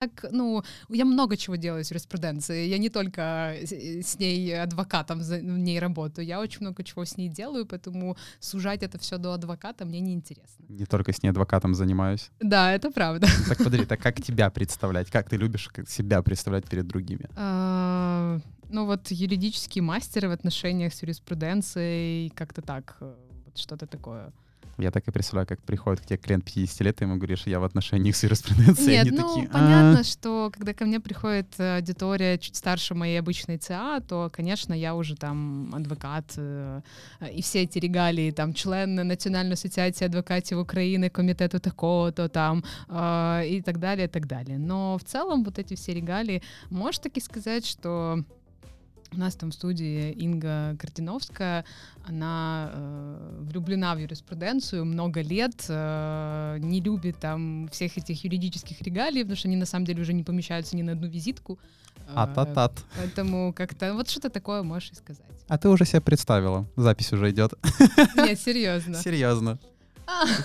так, ну, я много чего делаю с юриспруденцией. Я не только с ней адвокатом в ней работаю, я очень много чего с ней делаю, поэтому сужать это все до адвоката мне неинтересно. Не только с ней адвокатом занимаюсь. Да, это правда. Так подожди, так как тебя представлять? Как ты любишь себя представлять перед другими? А, ну вот юридические мастеры в отношениях с юриспруденцией, как-то так, э, что-то такое. Я так и представляю, как приходит к тебе клиент 50 лет, и ему говоришь, я в отношениях с юриспруденцией. Нет, ну, такие, понятно, что когда ко мне приходит аудитория чуть старше моей обычной ЦА, то, конечно, я уже там адвокат, э, и все эти регалии, там, член Национальной ассоциации адвокатов Украины, комитету такого-то там, э, и так далее, и так далее. Но в целом вот эти все регалии, можешь таки сказать, что у нас там в студии Инга Картиновская, она э, влюблена в юриспруденцию много лет, э, не любит там всех этих юридических регалий, потому что они на самом деле уже не помещаются ни на одну визитку. А та-тат. Поэтому как-то вот что-то такое можешь и сказать. А ты уже себя представила. Запись уже идет. Нет, серьезно. Серьезно.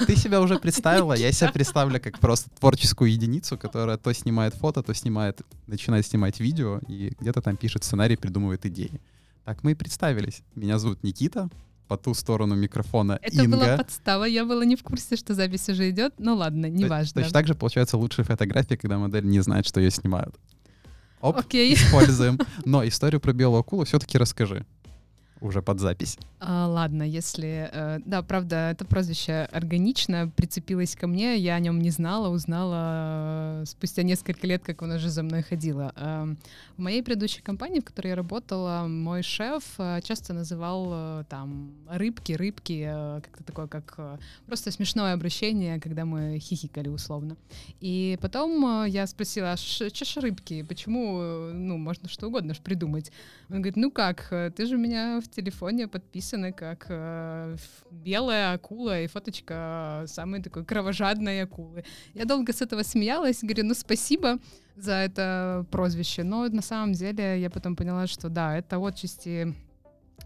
Ты себя уже представила, я себя представлю как просто творческую единицу, которая то снимает фото, то снимает, начинает снимать видео и где-то там пишет сценарий, придумывает идеи. Так мы и представились. Меня зовут Никита, по ту сторону микрофона Это Инга. была подстава, я была не в курсе, что запись уже идет. Ну ладно, неважно. Точно так же получаются лучшие фотографии, когда модель не знает, что ее снимают. Оп, Окей. используем. Но историю про белую акулу все-таки расскажи. Уже под запись. А, ладно, если... Э, да, правда, это прозвище органично прицепилось ко мне, я о нем не знала, узнала э, спустя несколько лет, как оно уже за мной ходило. Э, в моей предыдущей компании, в которой я работала, мой шеф э, часто называл э, там рыбки, рыбки, э, как-то такое, как э, просто смешное обращение, когда мы хихикали условно. И потом э, я спросила, а чё ж рыбки, почему, э, ну, можно что угодно придумать. Он говорит, ну как, э, ты же меня в телефоне подписаны как э, белая акула и фоточка самой такой кровожадной акулы. Я долго с этого смеялась, говорю, ну спасибо за это прозвище, но на самом деле я потом поняла, что да, это отчасти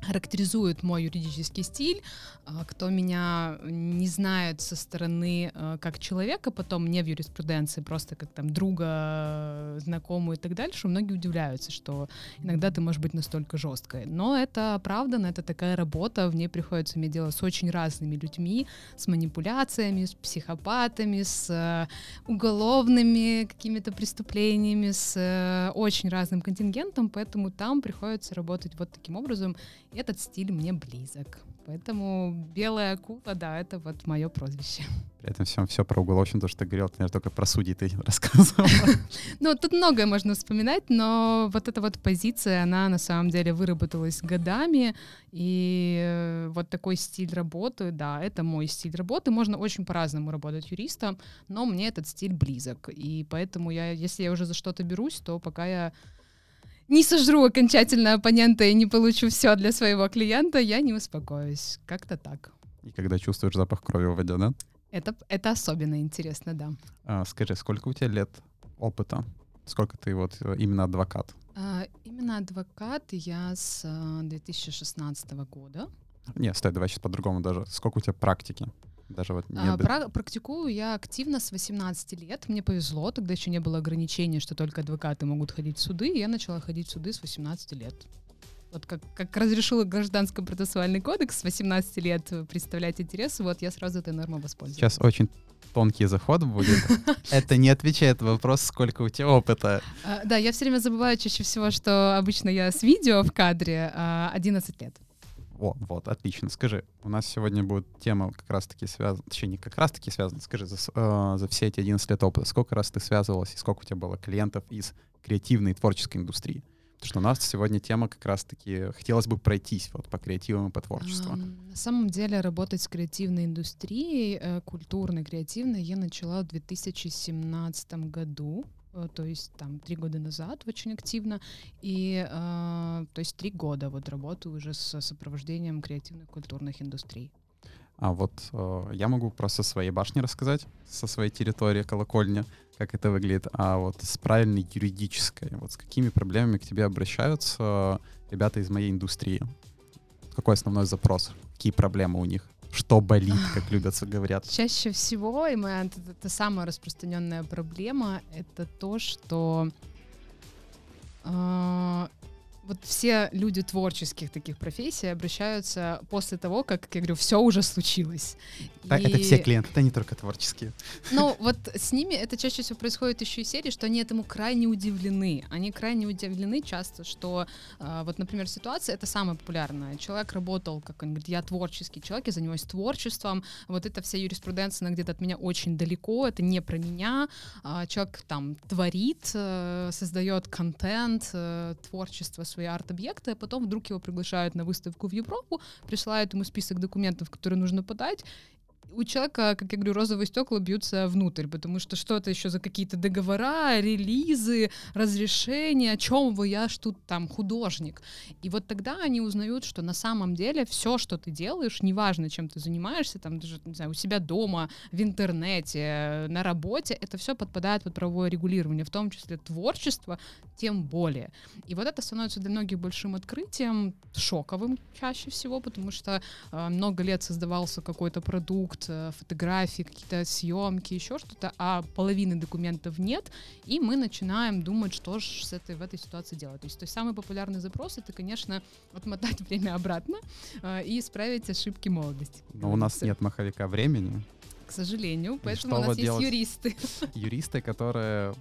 характеризует мой юридический стиль. А, Кто меня не знает со стороны э, как человека, потом не в юриспруденции, просто как там друга, э, знакомую и так дальше, многие удивляются, что иногда ты можешь быть настолько жесткой. Но это оправданно, это такая работа, в ней приходится иметь дело с очень разными людьми, с манипуляциями, с психопатами, с э, уголовными какими-то преступлениями, с э, очень разным контингентом, поэтому там приходится работать вот таким образом. Этот стиль мне близок. Поэтому белая акула, да, это вот мое прозвище. При этом всем все про уголовщину, то, что ты говорил, ты, наверное, только про судей ты рассказывал. Ну, тут многое можно вспоминать, но вот эта вот позиция, она на самом деле выработалась годами, и э, вот такой стиль работы, да, это мой стиль работы. Можно очень по-разному работать юристом, но мне этот стиль близок, и поэтому я, если я уже за что-то берусь, то пока я не сожру окончательно оппонента и не получу все для своего клиента, я не успокоюсь. Как-то так. И когда чувствуешь запах крови в воде, да? Это, это особенно интересно, да. А, скажи, сколько у тебя лет опыта? Сколько ты вот э, именно адвокат? А, Именно адвокат я с а, 2016 года. Не, стой, давай сейчас по-другому даже. Сколько у тебя практики? Даже вот не А, пра- Практикую я активно с 18 лет. Мне повезло, тогда еще не было ограничения, что только адвокаты могут ходить в суды. и Я начала ходить в суды с 18 лет. Вот как, как разрешила гражданско-процессуальный кодекс с 18 лет представлять интересы, вот я сразу этой нормой воспользовалась. Сейчас очень тонкий заход будет. Это не отвечает на вопрос, сколько у тебя опыта. А, Да, я все время забываю чаще всего, что обычно я с видео в кадре а, 11 лет. О, вот, отлично. Скажи, у нас сегодня будет тема как раз-таки связана, точнее, не как раз-таки связана, скажи, за, э, за все эти 11 лет опыта, сколько раз ты связывалась и сколько у тебя было клиентов из креативной и творческой индустрии? Потому что у нас сегодня тема как раз-таки, хотелось бы пройтись вот по креативам и по творчеству. На самом деле работать с креативной индустрией, э, культурной, креативной, я начала в 2017 году, то есть там три года назад очень активно, и э, то есть три года вот работаю уже с сопровождением креативных культурных индустрий. А вот э, я могу просто своей башни рассказать, со своей территории, колокольня, как это выглядит, а вот с правильной юридической, вот с какими проблемами к тебе обращаются ребята из моей индустрии? Какой основной запрос? Какие проблемы у них? Что болит, как любят говорят. Чаще всего, и моя это, это самая распространенная проблема, это то, что э, вот все люди творческих таких профессий обращаются после того, как, как я говорю, все уже случилось. Да, и... Это все клиенты, это не только творческие. Ну, вот с ними это чаще всего происходит еще и серии, что они этому крайне удивлены. Они крайне удивлены часто, что э, вот, например, ситуация, это самая популярная. Человек работал, как он говорит, я творческий человек, я занимаюсь творчеством, вот эта вся юриспруденция, она где-то от меня очень далеко, это не про меня. Э, человек там творит, э, создает контент, э, творчество свои арт-объекты, а потом вдруг его приглашают на выставку в Европу, присылают ему список документов, которые нужно подать, у человека, как я говорю, розовые стекла бьются внутрь, потому что что это еще за какие-то договора, релизы, разрешения, о чем вы, я ж тут там художник. И вот тогда они узнают, что на самом деле все, что ты делаешь, неважно, чем ты занимаешься, там даже, не знаю, у себя дома, в интернете, на работе, это все подпадает под правовое регулирование, в том числе творчество, тем более. И вот это становится для многих большим открытием, шоковым чаще всего, потому что э, много лет создавался какой-то продукт, продукт, э, фотографии, какие-то съемки, еще что-то, а половины документов нет, и мы начинаем думать, что же с этой, в этой ситуации делать. То есть, то есть самый популярный запрос это, конечно, отмотать время обратно э, и исправить ошибки молодости. Но у нас нет маховика времени. К сожалению, поэтому у нас есть юристы. Юристы, которые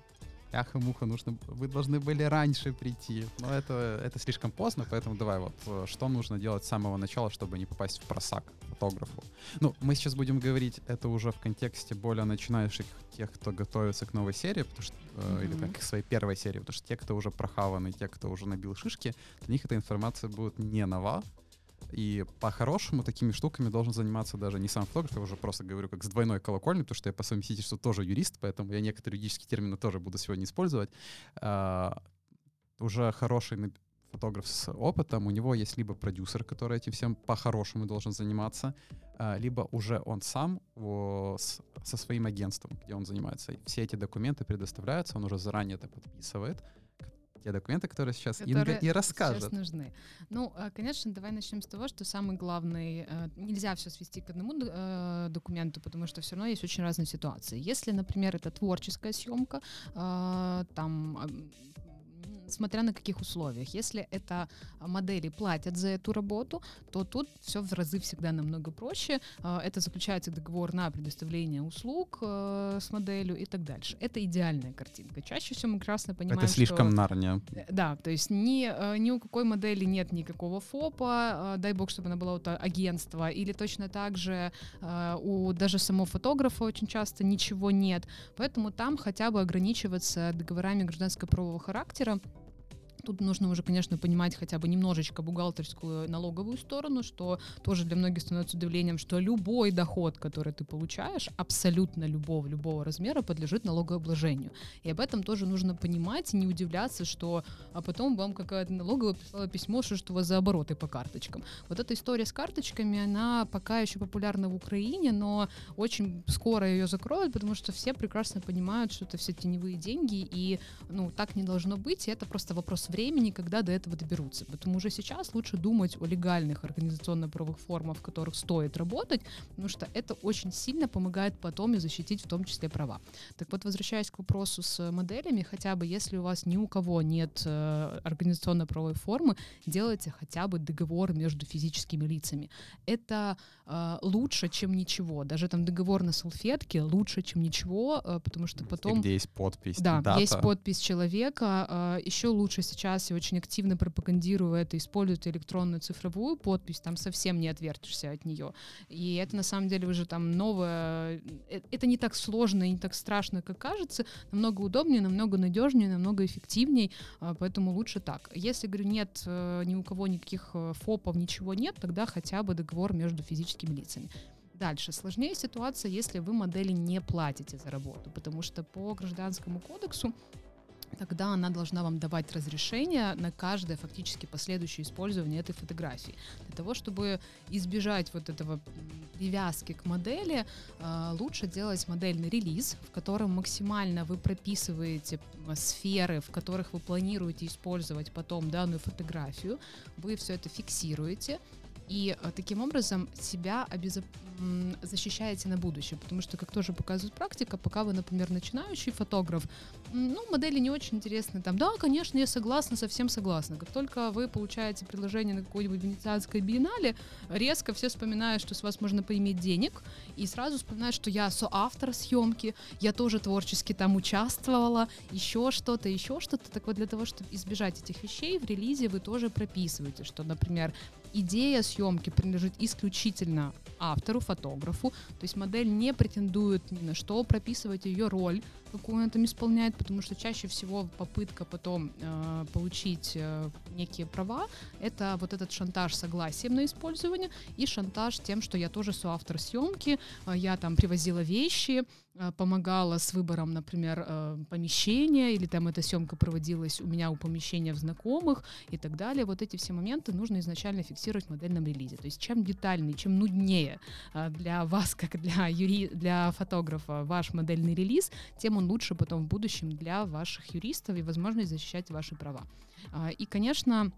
Ах-муха, нужно, вы должны были раньше прийти. Но это, это слишком поздно, поэтому давай вот, э, что нужно делать с самого начала, чтобы не попасть в просак фотографу. Ну, мы сейчас будем говорить это уже в контексте более начинающих тех, кто готовится к новой серии, потому что, mm-hmm. или так, к своей первой серии, потому что те, кто уже прохаваны, те, кто уже набил шишки, для них эта информация будет не нова, и по-хорошему такими штуками должен заниматься даже не сам фотограф, я уже просто говорю как с двойной колокольни, потому что я по совместительству тоже юрист, поэтому я некоторые юридические термины тоже буду сегодня использовать. А, уже хороший фотограф с опытом, у него есть либо продюсер, который этим всем по-хорошему должен заниматься, а, либо уже он сам со своим агентством, где он занимается. Все эти документы предоставляются, он уже заранее это подписывает, те документы, которые сейчас которые Инга и расскажет. Сейчас нужны. Ну, а, конечно, давай начнем с того, что самый главный, э, нельзя все свести к одному э, документу, потому что все равно есть очень разные ситуации. Если, например, это творческая съемка, э, там смотря на каких условиях. Если это модели платят за эту работу, то тут все в разы всегда намного проще. А, это заключается договор на предоставление услуг э, с моделью и так дальше. Это идеальная картинка. Чаще всего мы прекрасно понимаем, Это слишком что... нарния. Э, да, то есть ни, э, ни у какой модели нет никакого ФОПа, дай бог, чтобы она была у агентства, или точно так же у даже самого фотографа очень часто ничего нет. Поэтому там хотя бы ограничиваться договорами гражданско-правового характера, Тут нужно уже, конечно, понимать хотя бы немножечко бухгалтерскую налоговую сторону, что тоже для многих становится удивлением, что любой доход, который ты получаешь, абсолютно любого, любого размера, подлежит налогообложению. И об этом тоже нужно понимать и не удивляться, что а потом вам какая-то налоговая прислала письмо, что, у вас за обороты по карточкам. Вот эта история с карточками, она пока еще популярна в Украине, но очень скоро ее закроют, потому что все прекрасно понимают, что это все теневые деньги, и ну, так не должно быть, и это просто вопрос времени, когда до этого доберутся. Поэтому уже сейчас лучше думать о легальных организационно-правовых формах, в которых стоит работать, потому что это очень сильно помогает потом и защитить в том числе права. Так вот, возвращаясь к вопросу с моделями, хотя бы если у вас ни у кого нет э, организационно-правовой формы, делайте хотя бы договор между физическими лицами. Это э, лучше, чем ничего. Даже там договор на салфетке лучше, чем ничего, э, потому что потом... Где есть подпись, Да, дата. есть подпись человека. Э, еще лучше сейчас я очень активно пропагандирую это, используйте электронную цифровую подпись, там совсем не отвертишься от нее. И это на самом деле уже там новое... Э, это не так сложно и не так страшно, как кажется, намного удобнее, намного надежнее, намного эффективнее, э, поэтому лучше так. Если, говорю, нет ни у кого никаких ФОПов, ничего нет, тогда хотя бы договор между физическими лицами. Дальше. Сложнее ситуация, если вы модели не платите за работу, потому что по гражданскому кодексу тогда она должна вам давать разрешение на каждое фактически последующее использование этой фотографии. Для того, чтобы избежать вот этого привязки к модели, а, лучше делать модельный релиз, в котором максимально вы прописываете сферы, в которых вы планируете использовать потом данную фотографию, вы все это фиксируете, И э, таким образом себя обезоп... защищаете на будущее, потому что, как тоже показывает практика, пока вы, например, начинающий фотограф, ну, модели не очень интересны, там, да, конечно, я согласна, совсем согласна. Как только вы получаете предложение на какой-нибудь венецианской биеннале, резко все вспоминают, что с вас можно поиметь денег, и сразу вспоминают, что я соавтор съемки, я тоже творчески там участвовала, еще что-то, еще что-то. Так вот, для того, чтобы избежать этих вещей, в релизе вы тоже прописываете, что, например, идея съемки принадлежит исключительно автору, фотографу. То есть модель не претендует ни на что, прописывать ее роль, какую она там исполняет, потому что чаще всего попытка потом э, получить э, некие права это вот этот шантаж согласием на использование и шантаж тем, что я тоже соавтор съемки, э, я там привозила вещи, помогала с выбором, например, э, помещения, или там эта съемка проводилась у меня у помещения в знакомых и так далее. Вот эти все моменты нужно изначально фиксировать в модельном релизе. То есть чем детальнее, чем нуднее э, для вас, как для, юри, для фотографа, ваш модельный релиз, тем он лучше потом в будущем для ваших юристов и возможность защищать ваши права. А, и, конечно,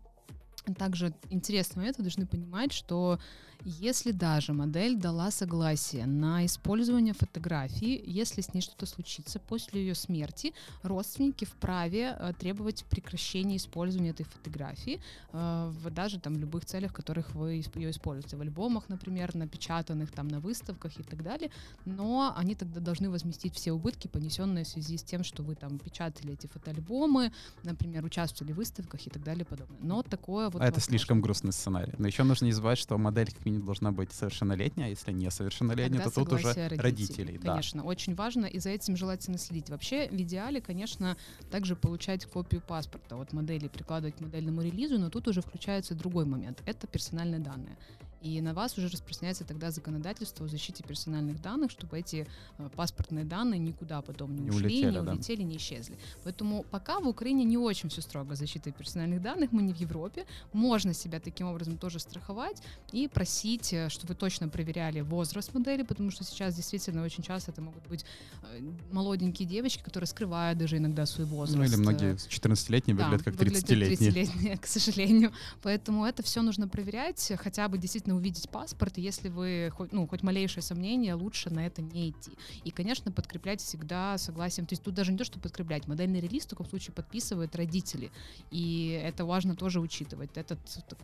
также интересный момент, вы должны понимать, что если даже модель дала согласие на использование фотографии, если с ней что-то случится после ее смерти, родственники вправе э, требовать прекращения использования этой фотографии э, в даже там любых целях, в которых вы ее используете, в альбомах, например, напечатанных там на выставках и так далее, но они тогда должны возместить все убытки, понесенные в связи с тем, что вы там печатали эти фотоальбомы, например, участвовали в выставках и так далее и подобное. Но такое вот... А это слишком грустный сценарий. Но еще нужно не забывать, что модель минимум должна быть совершеннолетняя, а если несовершеннолетняя, то тут уже родителей. родителей конечно, да. очень важно, и за этим желательно следить. Вообще, в идеале, конечно, также получать копию паспорта от модели, прикладывать к модельному релизу, но тут уже включается другой момент. Это персональные данные. И на вас уже распространяется тогда законодательство о защите персональных данных, чтобы эти э, паспортные данные никуда потом не, не ушли, улетели, не улетели, да. не исчезли. Поэтому пока в Украине не очень все строго с защитой персональных данных, мы не в Европе, можно себя таким образом тоже страховать и просить, э, чтобы вы точно проверяли возраст модели, потому что сейчас действительно очень часто это могут быть э, молоденькие девочки, которые скрывают даже иногда свой возраст. Ну или многие 14-летние да, выглядят как 30-летние. 30-летние, к сожалению. Поэтому это все нужно проверять, хотя бы действительно действительно увидеть паспорт, и если вы хоть, ну, хоть малейшее сомнение, лучше на это не идти. И, конечно, подкреплять всегда согласием. То есть тут даже не то, что подкреплять, модельный релиз в таком случае подписывают родители. И это важно тоже учитывать. Этот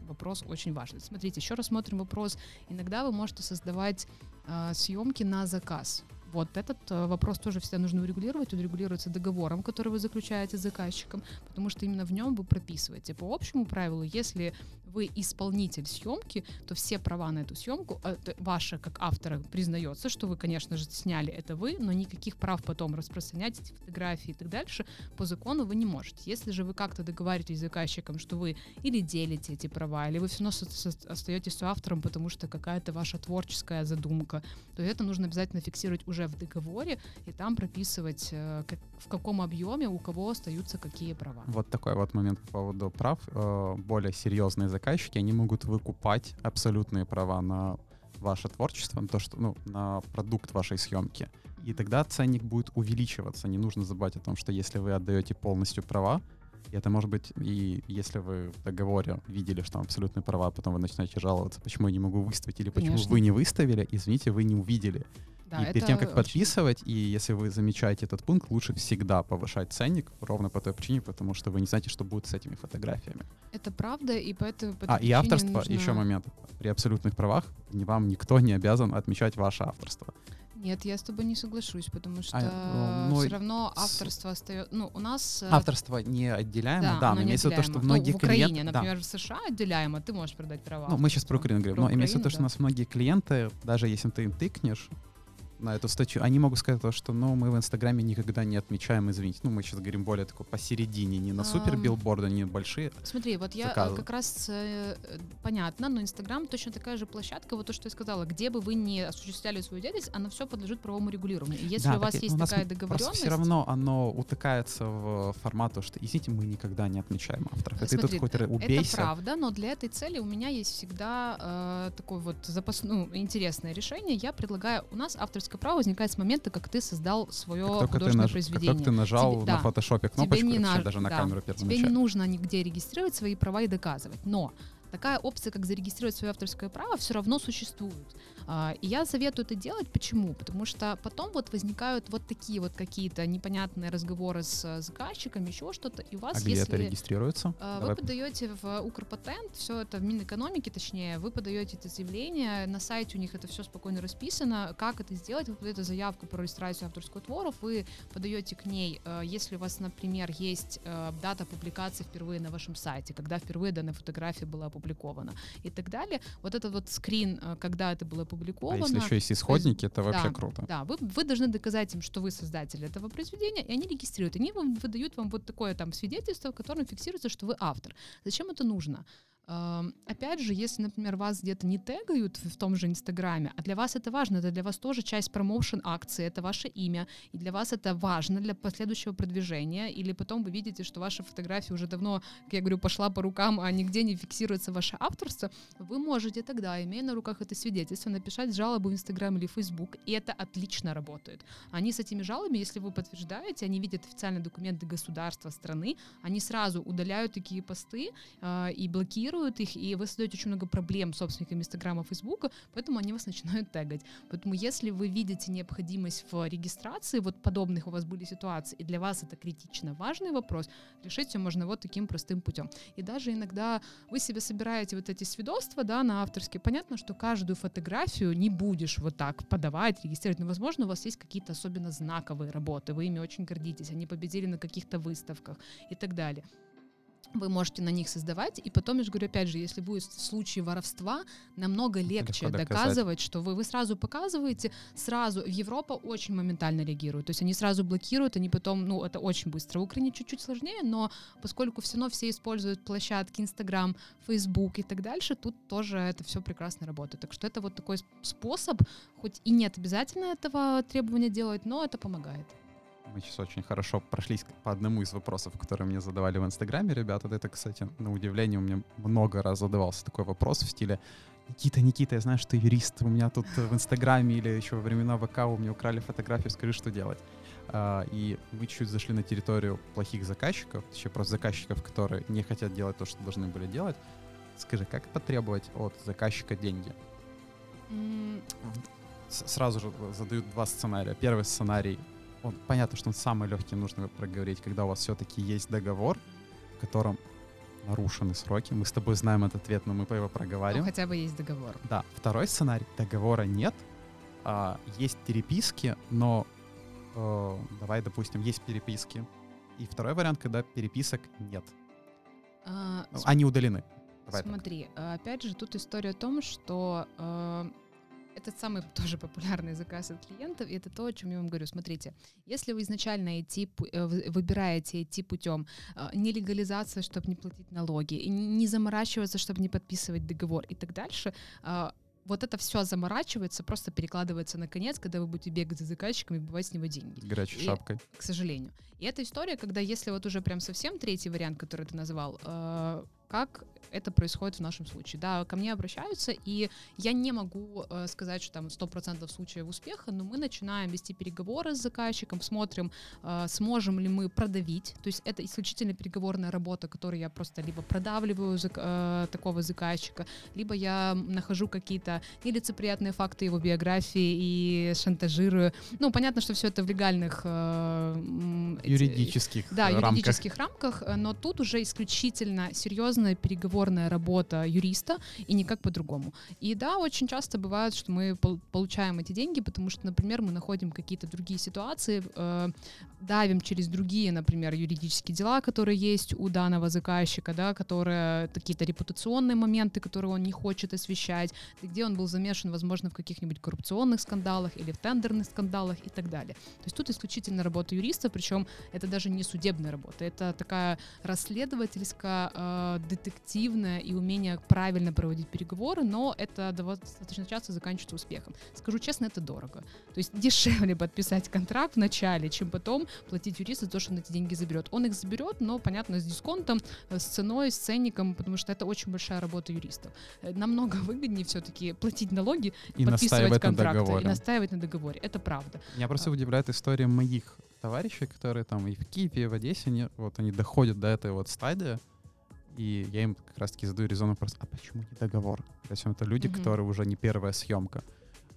вопрос очень важный. Смотрите, еще раз смотрим вопрос. Иногда вы можете создавать э, съемки на заказ. Вот этот э, вопрос тоже всегда нужно урегулировать. Он регулируется договором, который вы заключаете с заказчиком, потому что именно в нем вы прописываете. По общему правилу, если вы исполнитель съемки, то все права на эту съемку, э, ваши как автора признается, что вы, конечно же, сняли это вы, но никаких прав потом распространять эти фотографии и так дальше по закону вы не можете. Если же вы как-то договариваетесь с заказчиком, что вы или делите эти права, или вы все равно остаетесь автором, потому что какая-то ваша творческая задумка, то это нужно обязательно фиксировать уже в договоре и там прописывать, э, как, в каком объеме у кого остаются какие права. Вот такой вот момент по поводу прав. Э, более серьезные заказчики, они могут выкупать абсолютные права на ваше творчество, на то, что, ну, на продукт вашей съемки. И тогда ценник будет увеличиваться. Не нужно забывать о том, что если вы отдаете полностью права, и это может быть, и если вы в договоре видели, что там абсолютные права, потом вы начинаете жаловаться, почему я не могу выставить, или почему Конечно. вы не выставили, извините, вы не увидели. Да, и перед тем, как подписывать, и если вы замечаете этот пункт, лучше всегда повышать ценник, ровно по той причине, потому что вы не знаете, что будет с этими фотографиями. Это правда, и поэтому... По а, и авторство, нужно... еще момент. При абсолютных правах вам никто не обязан отмечать ваше авторство. Нет, я с тобой не соглашусь, потому а, что а, ну, все равно авторство остается. Ну, у нас. Э, авторство не отделяемо, да, да но имеется в виду, что многие ну, в Украине, клиенты. например, да. в США отделяемо, ты можешь продать права. Ну, мы сейчас про Украину говорим, про но Украину, имеется в виду, да. что у нас многие клиенты, даже если ты им тыкнешь, на эту статью, они могут сказать то, что ну, мы в Инстаграме никогда не отмечаем, извините. Ну, мы сейчас говорим более такой посередине, не на супер билборды, не большие. Смотри, вот я заказы. как раз э, понятно, но Инстаграм точно такая же площадка, вот то, что я сказала, где бы вы не осуществляли свою деятельность, она все подлежит правовому регулированию. И если да, у вас есть у такая договоренность... все равно оно утыкается в формат, что, извините, мы никогда не отмечаем авторов. Смотри, ты тут убейся. Это правда, но для этой цели у меня есть всегда э, такое вот запас, ну, интересное решение. Я предлагаю, у нас авторское авторское право возникает с момента, как ты создал свое как художественное наж... произведение. Как ты нажал тебе, на да, фотошопе кнопочку, тебе не на... даже на да, камеру Тебе не нужно нигде регистрировать свои права и доказывать. Но такая опция, как зарегистрировать свое авторское право, все равно существует. А, и я советую это делать. Почему? Потому что потом вот возникают вот такие вот какие-то непонятные разговоры с заказчиком, еще что-то, и у вас, а где если... это регистрируется? Вы Давай. подаете в Укрпатент, все это в Минэкономике, точнее, вы подаете это заявление, на сайте у них это все спокойно расписано, как это сделать, вы подаете заявку про регистрацию авторского творов, вы подаете к ней, э, если у вас, например, есть э, дата публикации впервые на вашем сайте, когда впервые данная фотография была опубликована и так далее, вот этот вот скрин, э, когда это было опубликовано. А если еще есть исходники, это вообще да, круто. Да, вы, вы должны доказать им, что вы создатель этого произведения, и они регистрируют. Они вам выдают вам вот такое там свидетельство, в котором фиксируется, что вы автор. Зачем это нужно? Опять же, если, например, вас где-то не тегают в том же Инстаграме, а для вас это важно, это для вас тоже часть промоушен акции, это ваше имя, и для вас это важно для последующего продвижения, или потом вы видите, что ваша фотография уже давно, как я говорю, пошла по рукам, а нигде не фиксируется ваше авторство, вы можете тогда, имея на руках это свидетельство, написать жалобу в Инстаграм или Фейсбук, и это отлично работает. Они с этими жалобами, если вы подтверждаете, они видят официальные документы государства, страны, они сразу удаляют такие посты э, и блокируют блокируют их, и вы создаете очень много проблем с собственниками Инстаграма, Фейсбука, поэтому они вас начинают тегать. Поэтому если вы видите необходимость в регистрации, вот подобных у вас были ситуации, и для вас это критично важный вопрос, решить все можно вот таким простым путем. И даже иногда вы себе собираете вот эти свидетельства, да, на авторские. Понятно, что каждую фотографию не будешь вот так подавать, регистрировать, но, возможно, у вас есть какие-то особенно знаковые работы, вы ими очень гордитесь, они победили на каких-то выставках и так далее вы можете на них создавать, и потом, я же говорю, опять же, если будет случай воровства, намного легче Легко доказывать, что вы, вы сразу показываете, сразу, в Европа очень моментально реагирует, то есть они сразу блокируют, они потом, ну, это очень быстро. В Украине чуть-чуть сложнее, но поскольку все равно все используют площадки Инстаграм, Фейсбук и так дальше, тут тоже это все прекрасно работает. Так что это вот такой способ, хоть и нет обязательно этого требования делать, но это помогает. Мы сейчас очень хорошо прошлись по одному из вопросов, которые мне задавали в Инстаграме, ребята. Это, кстати, на удивление, у меня много раз задавался такой вопрос в стиле Никита, Никита, я знаю, что ты юрист, у меня тут в Инстаграме или еще во времена ВК у меня украли фотографию, скажи, что делать. А, и мы чуть зашли на территорию плохих заказчиков, еще просто заказчиков, которые не хотят делать то, что должны были делать. Скажи, как потребовать от заказчика деньги? Mm. Сразу же задают два сценария. Первый сценарий он, понятно, что он самый легкий, нужно проговорить, когда у вас все-таки есть договор, в котором нарушены сроки. Мы с тобой знаем этот ответ, но мы его проговорим. Ну, хотя бы есть договор. Да. Второй сценарий. Договора нет. А, есть переписки, но э, давай, допустим, есть переписки. И второй вариант, когда переписок нет. А, Они удалены. Давай смотри, так. опять же, тут история о том, что э, это самый тоже популярный заказ от клиентов, и это то, о чем я вам говорю. Смотрите, если вы изначально идти, э, выбираете идти путем э, нелегализации, чтобы не платить налоги, не заморачиваться, чтобы не подписывать договор и так дальше, э, вот это все заморачивается, просто перекладывается на конец, когда вы будете бегать за заказчиком и бывать с него деньги. Горячей и, шапкой. К сожалению. И эта история, когда если вот уже прям совсем третий вариант, который ты назвал, э, как это происходит в нашем случае. Да, ко мне обращаются, и я не могу э, сказать, что там 100% случаев успеха, но мы начинаем вести переговоры с заказчиком, смотрим, э, сможем ли мы продавить, то есть это исключительно переговорная работа, которую я просто либо продавливаю зак- э, такого заказчика, либо я нахожу какие-то нелицеприятные факты его биографии и шантажирую. Ну, понятно, что все это в легальных... Э, юридических Да, юридических рамках, но тут уже исключительно серьезная переговорная работа юриста и никак по-другому. И да, очень часто бывает, что мы получаем эти деньги, потому что, например, мы находим какие-то другие ситуации, э, давим через другие, например, юридические дела, которые есть у данного заказчика, да, которые какие-то репутационные моменты, которые он не хочет освещать, где он был замешан, возможно, в каких-нибудь коррупционных скандалах или в тендерных скандалах и так далее. То есть тут исключительно работа юриста, причем это даже не судебная работа, это такая расследовательская, э, детектив эффективное и умение правильно проводить переговоры, но это достаточно часто заканчивается успехом. Скажу честно, это дорого. То есть дешевле подписать контракт в начале, чем потом платить юристу за то, что он эти деньги заберет. Он их заберет, но, понятно, с дисконтом, э, с ценой, с ценником, потому что это очень большая работа юристов. Э, намного выгоднее все-таки платить налоги, и подписывать контракты и настаивать на договоре. Это правда. Меня просто а. удивляет история моих товарищей, которые там и в Киеве, и в Одессе, они, вот они доходят до этой вот стадии, и я им как раз-таки задаю резонный вопрос, а почему не договор? То есть это люди, Мгм. которые уже не первая съемка.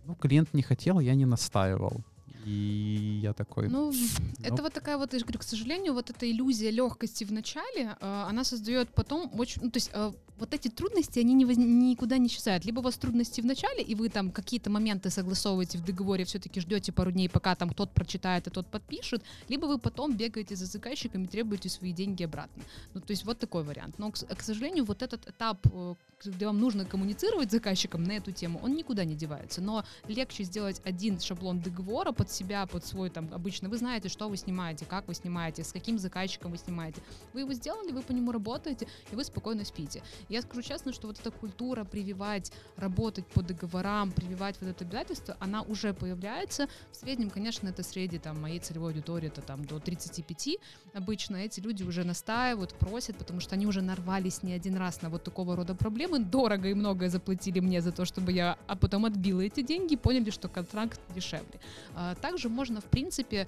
Ну, клиент не хотел, я не настаивал. И я такой, Ну, ну, это вот такая вот, я же говорю, к сожалению, вот эта иллюзия легкости в начале, э, она создает потом очень, ну, то есть э, вот эти трудности, они не воз- никуда не исчезают. Либо у вас трудности в начале, и вы там какие-то моменты согласовываете в договоре, все-таки ждете пару дней, пока там тот прочитает и тот подпишет, либо вы потом бегаете за заказчиком и требуете свои деньги обратно. Ну, то есть вот такой вариант. Но, к, к сожалению, вот этот этап, э, где вам нужно коммуницировать с заказчиком на эту тему, он никуда не девается. Но легче сделать один шаблон договора под себя, под свой там обычно. Вы знаете, что вы снимаете, как вы снимаете, с каким заказчиком вы снимаете. Вы его сделали, вы по нему работаете, и вы спокойно спите. Я скажу честно, что вот эта культура прививать, работать по договорам, прививать вот это обязательство, она уже появляется. В среднем, конечно, это среди там, моей целевой аудитории, это там до 35 обычно. Эти люди уже настаивают, просят, потому что они уже нарвались не один раз на вот такого рода проблемы. Дорого и многое заплатили мне за то, чтобы я а потом отбила эти деньги и поняли, что контракт дешевле. А, Также можно, в принципе,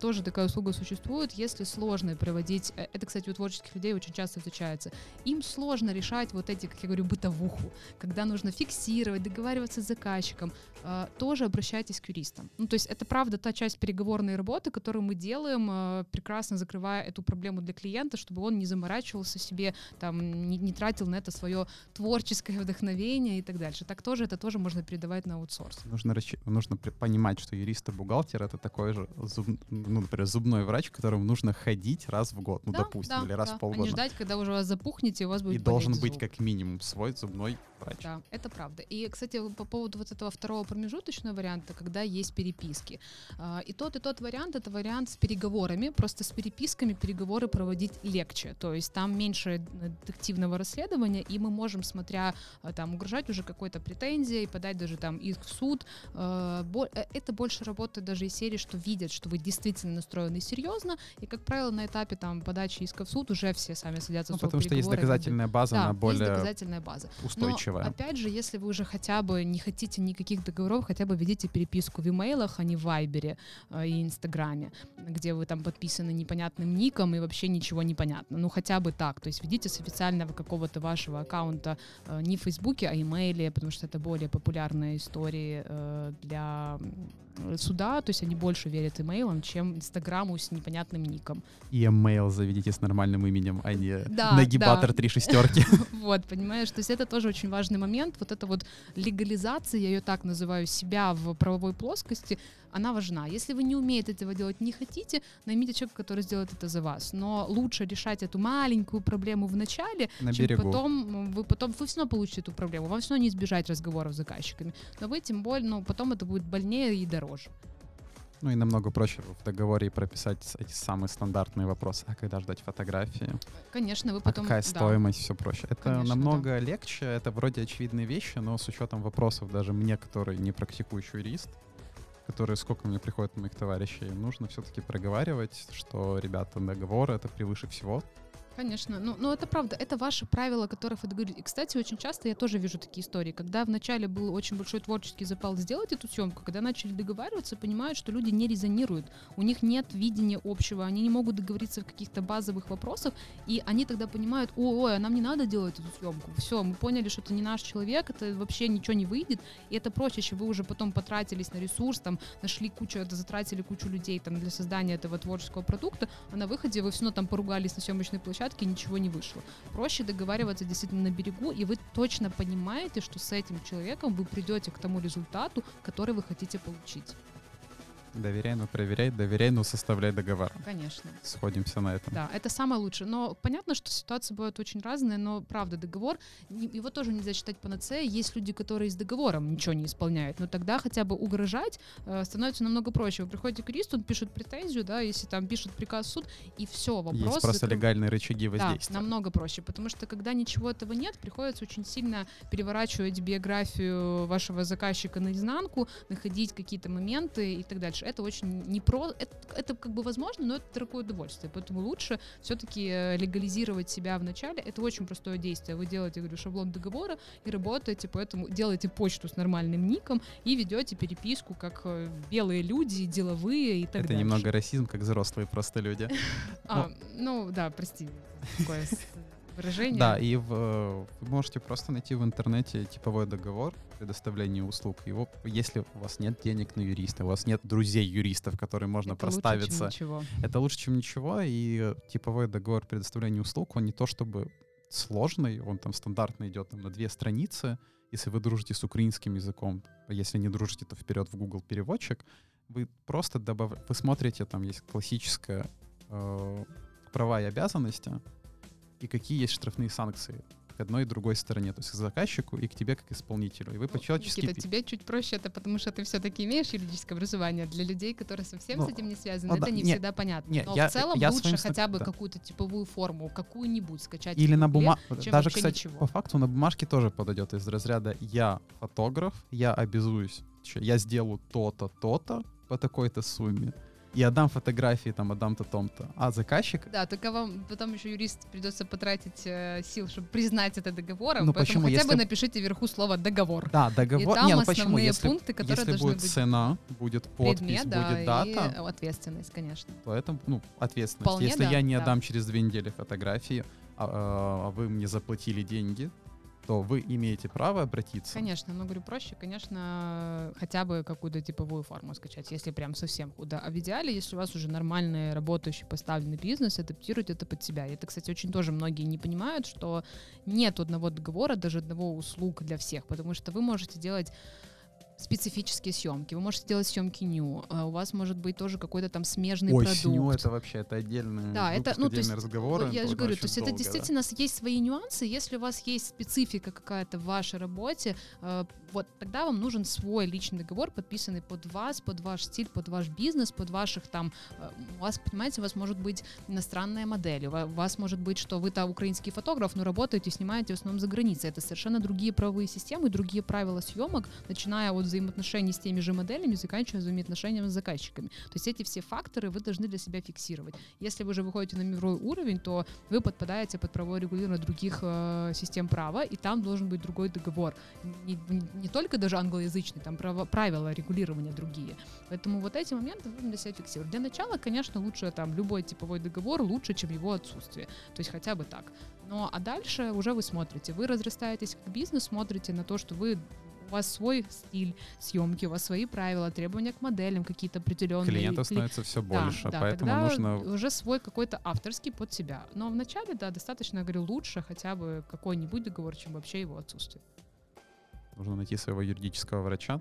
тоже такая услуга существует, если сложно проводить, э, это, кстати, у творческих людей очень часто встречается, им сложно решать вот эти, как я говорю, бытовуху, когда нужно фиксировать, договариваться с заказчиком, э, тоже обращайтесь к юристам. Ну, то есть это правда та часть переговорной работы, которую мы делаем, э, прекрасно закрывая эту проблему для клиента, чтобы он не заморачивался себе, там, не, не тратил на это свое творческое вдохновение и так дальше. Так тоже, это тоже можно передавать на аутсорс. нужно, нужно понимать, что юрист и бухгалтер — это такой же, зуб- ну, например, зубной врач, к которому нужно ходить раз в год, ну, Да, допустим, да, или раз да. в А полгода. не ждать, когда уже у вас запухнете, и у вас будет и должен болеть быть зуб. как минимум свой зубной врач. Да, это правда. И, кстати, по поводу вот этого второго промежуточного варианта, когда есть переписки. А, И тот, и тот вариант — это вариант с переговорами. Просто с переписками переговоры проводить легче. То есть там меньше э, детективного расследования, и мы можем, смотря а, там, угрожать уже какой-то претензией, подать даже там иск в суд. Э, бо- э, Это больше работает даже из серии, что видят, что вы действительно настроены серьезно, и, как правило, на этапе там подачи иска в суд уже все сами садятся Ну, потому что есть доказательная база, Да, она есть более доказательная база. Но, устойчивая. опять же, если вы уже хотя бы не хотите никаких договоров, хотя бы ведите переписку в имейлах, а не в Вайбере э, и Инстаграме, где вы там подписаны непонятным ником и вообще ничего не понятно. Ну, хотя бы так. То есть ведите с официального какого-то вашего аккаунта э, не в Фейсбуке, а имейле, потому что это более популярные истории э, для суда, то есть они больше верят имейлам, чем Инстаграму с непонятным ником. И email заведите с нормальным именем, а не Да, нагибатор да. три шестерки. Вот, понимаешь, то есть это тоже очень важный момент. Вот эта вот легализация, я ее так называю, себя в правовой плоскости, она важна. Если вы не умеете этого делать, не хотите, наймите человека, который сделает это за вас. Но лучше решать эту маленькую проблему в начале, На чем берегу. потом вы потом вы все равно получите эту проблему, вам все равно не избежать разговоров с заказчиками. Но вы тем более, ну, потом это будет больнее и дороже. Ну и намного проще в договоре прописать эти самые стандартные вопросы. А когда ждать фотографии? Конечно, вы А потом... какая да. стоимость? Все проще. Это Конечно, намного легче, это вроде очевидные вещи, но с учетом вопросов даже мне, который не практикующий юрист, которые сколько мне приходит моих товарищей, нужно все-таки проговаривать, что, ребята, договор — это превыше всего. Конечно, ну, ну это правда, это ваши правила, которых вы договорились. И, кстати, очень часто я тоже вижу такие истории, когда вначале был очень большой творческий запал сделать эту съемку, когда начали договариваться, понимают, что люди не резонируют, у них нет видения общего, они не могут договориться в каких-то базовых вопросах, и они тогда понимают, ой, а нам не надо делать эту съемку, все, мы поняли, что это не наш человек, это вообще ничего не выйдет, и это проще, чем вы уже потом потратились на ресурс, там, нашли кучу, затратили кучу людей там для создания этого творческого продукта, а на выходе вы все равно там поругались на съемочной площадке, и ничего не вышло. Проще договариваться действительно на берегу, и вы точно понимаете, что с этим человеком вы придете к тому результату, который вы хотите получить. Доверяй, но проверяй, доверяй, но составляй договор. Конечно. Сходимся на этом. Да, это самое лучшее. Но понятно, что ситуации бывают очень разные, но правда, договор, его тоже нельзя считать панацеей. Есть люди, которые с договором ничего не исполняют, но тогда хотя бы угрожать э, становится намного проще. Вы приходите к юристу, он пишет претензию, да, если там пишет приказ в суд, и все, вопрос Есть просто закрыт. легальные рычаги Да, воздействия. намного проще, потому что когда ничего этого нет, приходится очень сильно переворачивать биографию вашего заказчика наизнанку, находить какие-то моменты и так дальше. Это очень не про... Это, это как бы возможно, но это дорогое удовольствие, поэтому лучше все-таки легализировать себя в начале. Это очень простое действие. Вы делаете, говорю, шаблон договора и работаете, поэтому делаете почту с нормальным ником и ведете переписку как э, белые люди, деловые и так Это дальше. немного расизм, как взрослые просто люди. А, ну да, прости. такое выражение. Да, и в, вы можете просто найти в интернете типовой договор предоставления услуг. Его, если у вас нет денег на юриста, у вас нет друзей юристов, которые можно это проставиться, Лучше, чем ничего. это лучше, чем ничего. И типовой договор предоставления услуг, он не то чтобы сложный, он там стандартно идет там, на две страницы. Если вы дружите с украинским языком, а если не дружите, то вперед в Google переводчик, вы просто добав... вы смотрите, там есть классическая э, права и обязанности, и какие есть штрафные санкции к одной и другой стороне, то есть к заказчику и к тебе как исполнителю. И вы Ну, по-человечески... Никита, тебе чуть проще это, потому что ты все-таки имеешь юридическое образование. Для людей, которые совсем Ну, с этим не связаны, ну это да, не не, всегда понятно. не, Но я- в целом я лучше своим хотя бы да. какую-то типовую форму, какую-нибудь скачать. Или на бумаге. Даже, кстати, ничего. по факту на бумажке тоже подойдет из разряда «я фотограф, я обязуюсь, я сделаю то-то, то-то по такой-то сумме, и отдам фотографии, там, отдам-то, том-то». А заказчик Да, только вам потом еще юрист придется потратить э, сил, чтобы признать это договором. Ну, поэтому почему? хотя Если- бы напишите вверху слово договор. Да, договор. И там не, ну почему? основные Если, пункты, которые если должны будет быть цена, будет подпись, Предмет, да, будет и дата, э, ответственность, конечно. то это ну, ответственность. Вполне если да, я не да. отдам через две недели фотографии, а, а, а вы мне заплатили деньги, то вы имеете право обратиться. Конечно, но говорю проще, конечно, хотя бы какую-то типовую форму скачать, если прям совсем худо. А в идеале, если у вас уже нормальный, работающий, поставленный бизнес, адаптируйте это под себя. И это, кстати, очень тоже многие не понимают, что нет одного договора, даже одного услуг для всех, потому что вы можете делать специфические съемки, вы можете делать съемки ню, а у вас может быть тоже какой-то там смежный Ой, продукт. сню это вообще, это отдельный Да, это, ну, то есть, отдельный разговор. я это же говорю, то есть это долго, да. действительно есть свои нюансы. Если у вас есть специфика какая-то в вашей работе, э, вот тогда вам нужен свой личный договор, подписанный под вас, под ваш стиль, под ваш бизнес, под ваших там, э, у вас, понимаете, у вас может быть иностранная модель, у ва- у вас может быть, что вы-то украинский фотограф, но работаете, снимаете в основном за границей. Это совершенно другие правовые системы, другие правила съемок, начиная от взаимоотношений с теми же моделями, заканчивая взаимоотношениями с заказчиками. То есть эти все факторы вы должны для себя фиксировать. Если вы уже выходите на мировой уровень, то вы подпадаете под правовое регулирование других э, систем права, и там должен быть другой договор. Не- не только даже англоязычный, там право- правила регулирования другие. Поэтому вот эти моменты нужно для себя фиксировать. Для начала, конечно, лучше там любой типовой договор лучше, чем его отсутствие. То есть хотя бы так. Но а дальше уже вы смотрите. Вы разрастаетесь как бизнес, смотрите на то, что вы у вас свой стиль съемки, у вас свои правила, требования к моделям какие-то определенные. Клиентов кли- становится все да, больше, да, поэтому тогда нужно уже свой какой-то авторский под себя. Но вначале, да, достаточно, я говорю, лучше хотя бы какой-нибудь договор, чем вообще его отсутствие. Нужно найти своего юридического врача.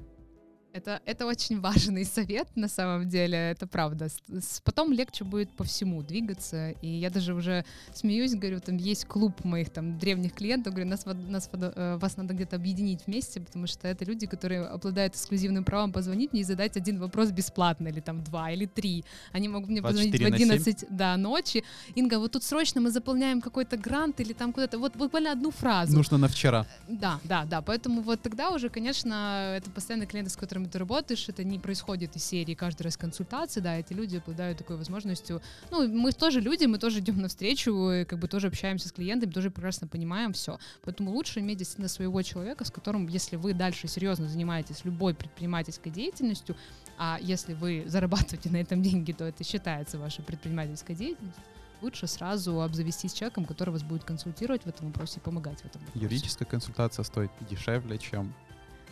Это, это очень важный совет, на самом деле, это правда. С- Потом легче будет по всему двигаться, и я даже уже смеюсь, говорю, там есть клуб моих там древних клиентов, говорю, нас, нас, э, вас надо где-то объединить вместе, потому что это люди, которые обладают эксклюзивным правом позвонить мне и задать один вопрос бесплатно, или там два, или три. Они могут мне позвонить в 24 на 7? 11 да, ночи. Инга, вот тут срочно мы заполняем какой-то грант или там куда-то, вот буквально одну фразу. Нужно на вчера. Да, да, да. Поэтому вот тогда уже, конечно, это постоянные клиенты, с которыми ты работаешь, это не происходит из серии каждый раз консультации, да, эти люди обладают такой возможностью. Ну, мы тоже люди, мы тоже идем навстречу, и как бы тоже общаемся с клиентами, тоже прекрасно понимаем все. Поэтому лучше иметь действительно своего человека, с которым, если вы дальше серьезно занимаетесь любой предпринимательской деятельностью, а если вы зарабатываете на этом деньги, то это считается вашей предпринимательской деятельностью, лучше сразу обзавестись человеком, который вас будет консультировать в этом вопросе и помогать в этом вопросе. Юридическая консультация стоит дешевле, чем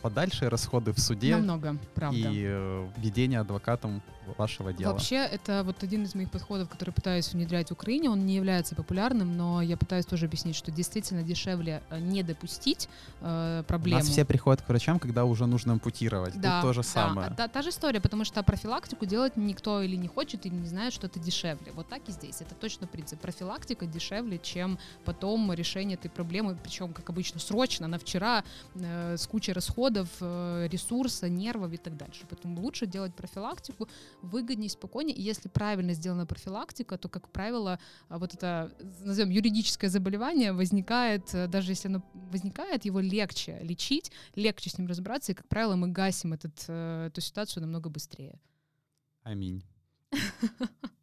подальшие расходы в суде Намного, правда. и э, ведение адвокатом вашего дела. Вообще, это вот один из моих подходов, который пытаюсь внедрять в Украине. Он не является популярным, но я пытаюсь тоже объяснить, что действительно дешевле э, не допустить э, У проблему. нас все приходят к врачам, когда уже нужно ампутировать. Да, Тут то же да, самое. да, та же история, потому что профилактику делать никто или не хочет, или не знает, что это дешевле. Вот так и здесь. Это точно принцип. Профилактика дешевле, чем потом решение этой проблемы, причем, как обычно, срочно, на вчера, э, с кучей расходов, э, ресурса, нервов и так дальше. Поэтому лучше делать профилактику выгоднее, спокойнее. И если правильно сделана профилактика, то, как правило, а, вот это, назовем, юридическое заболевание возникает, э, даже если оно возникает, его легче лечить, легче с ним разобраться, и, как правило, мы гасим этот, э, эту ситуацию намного быстрее. Аминь.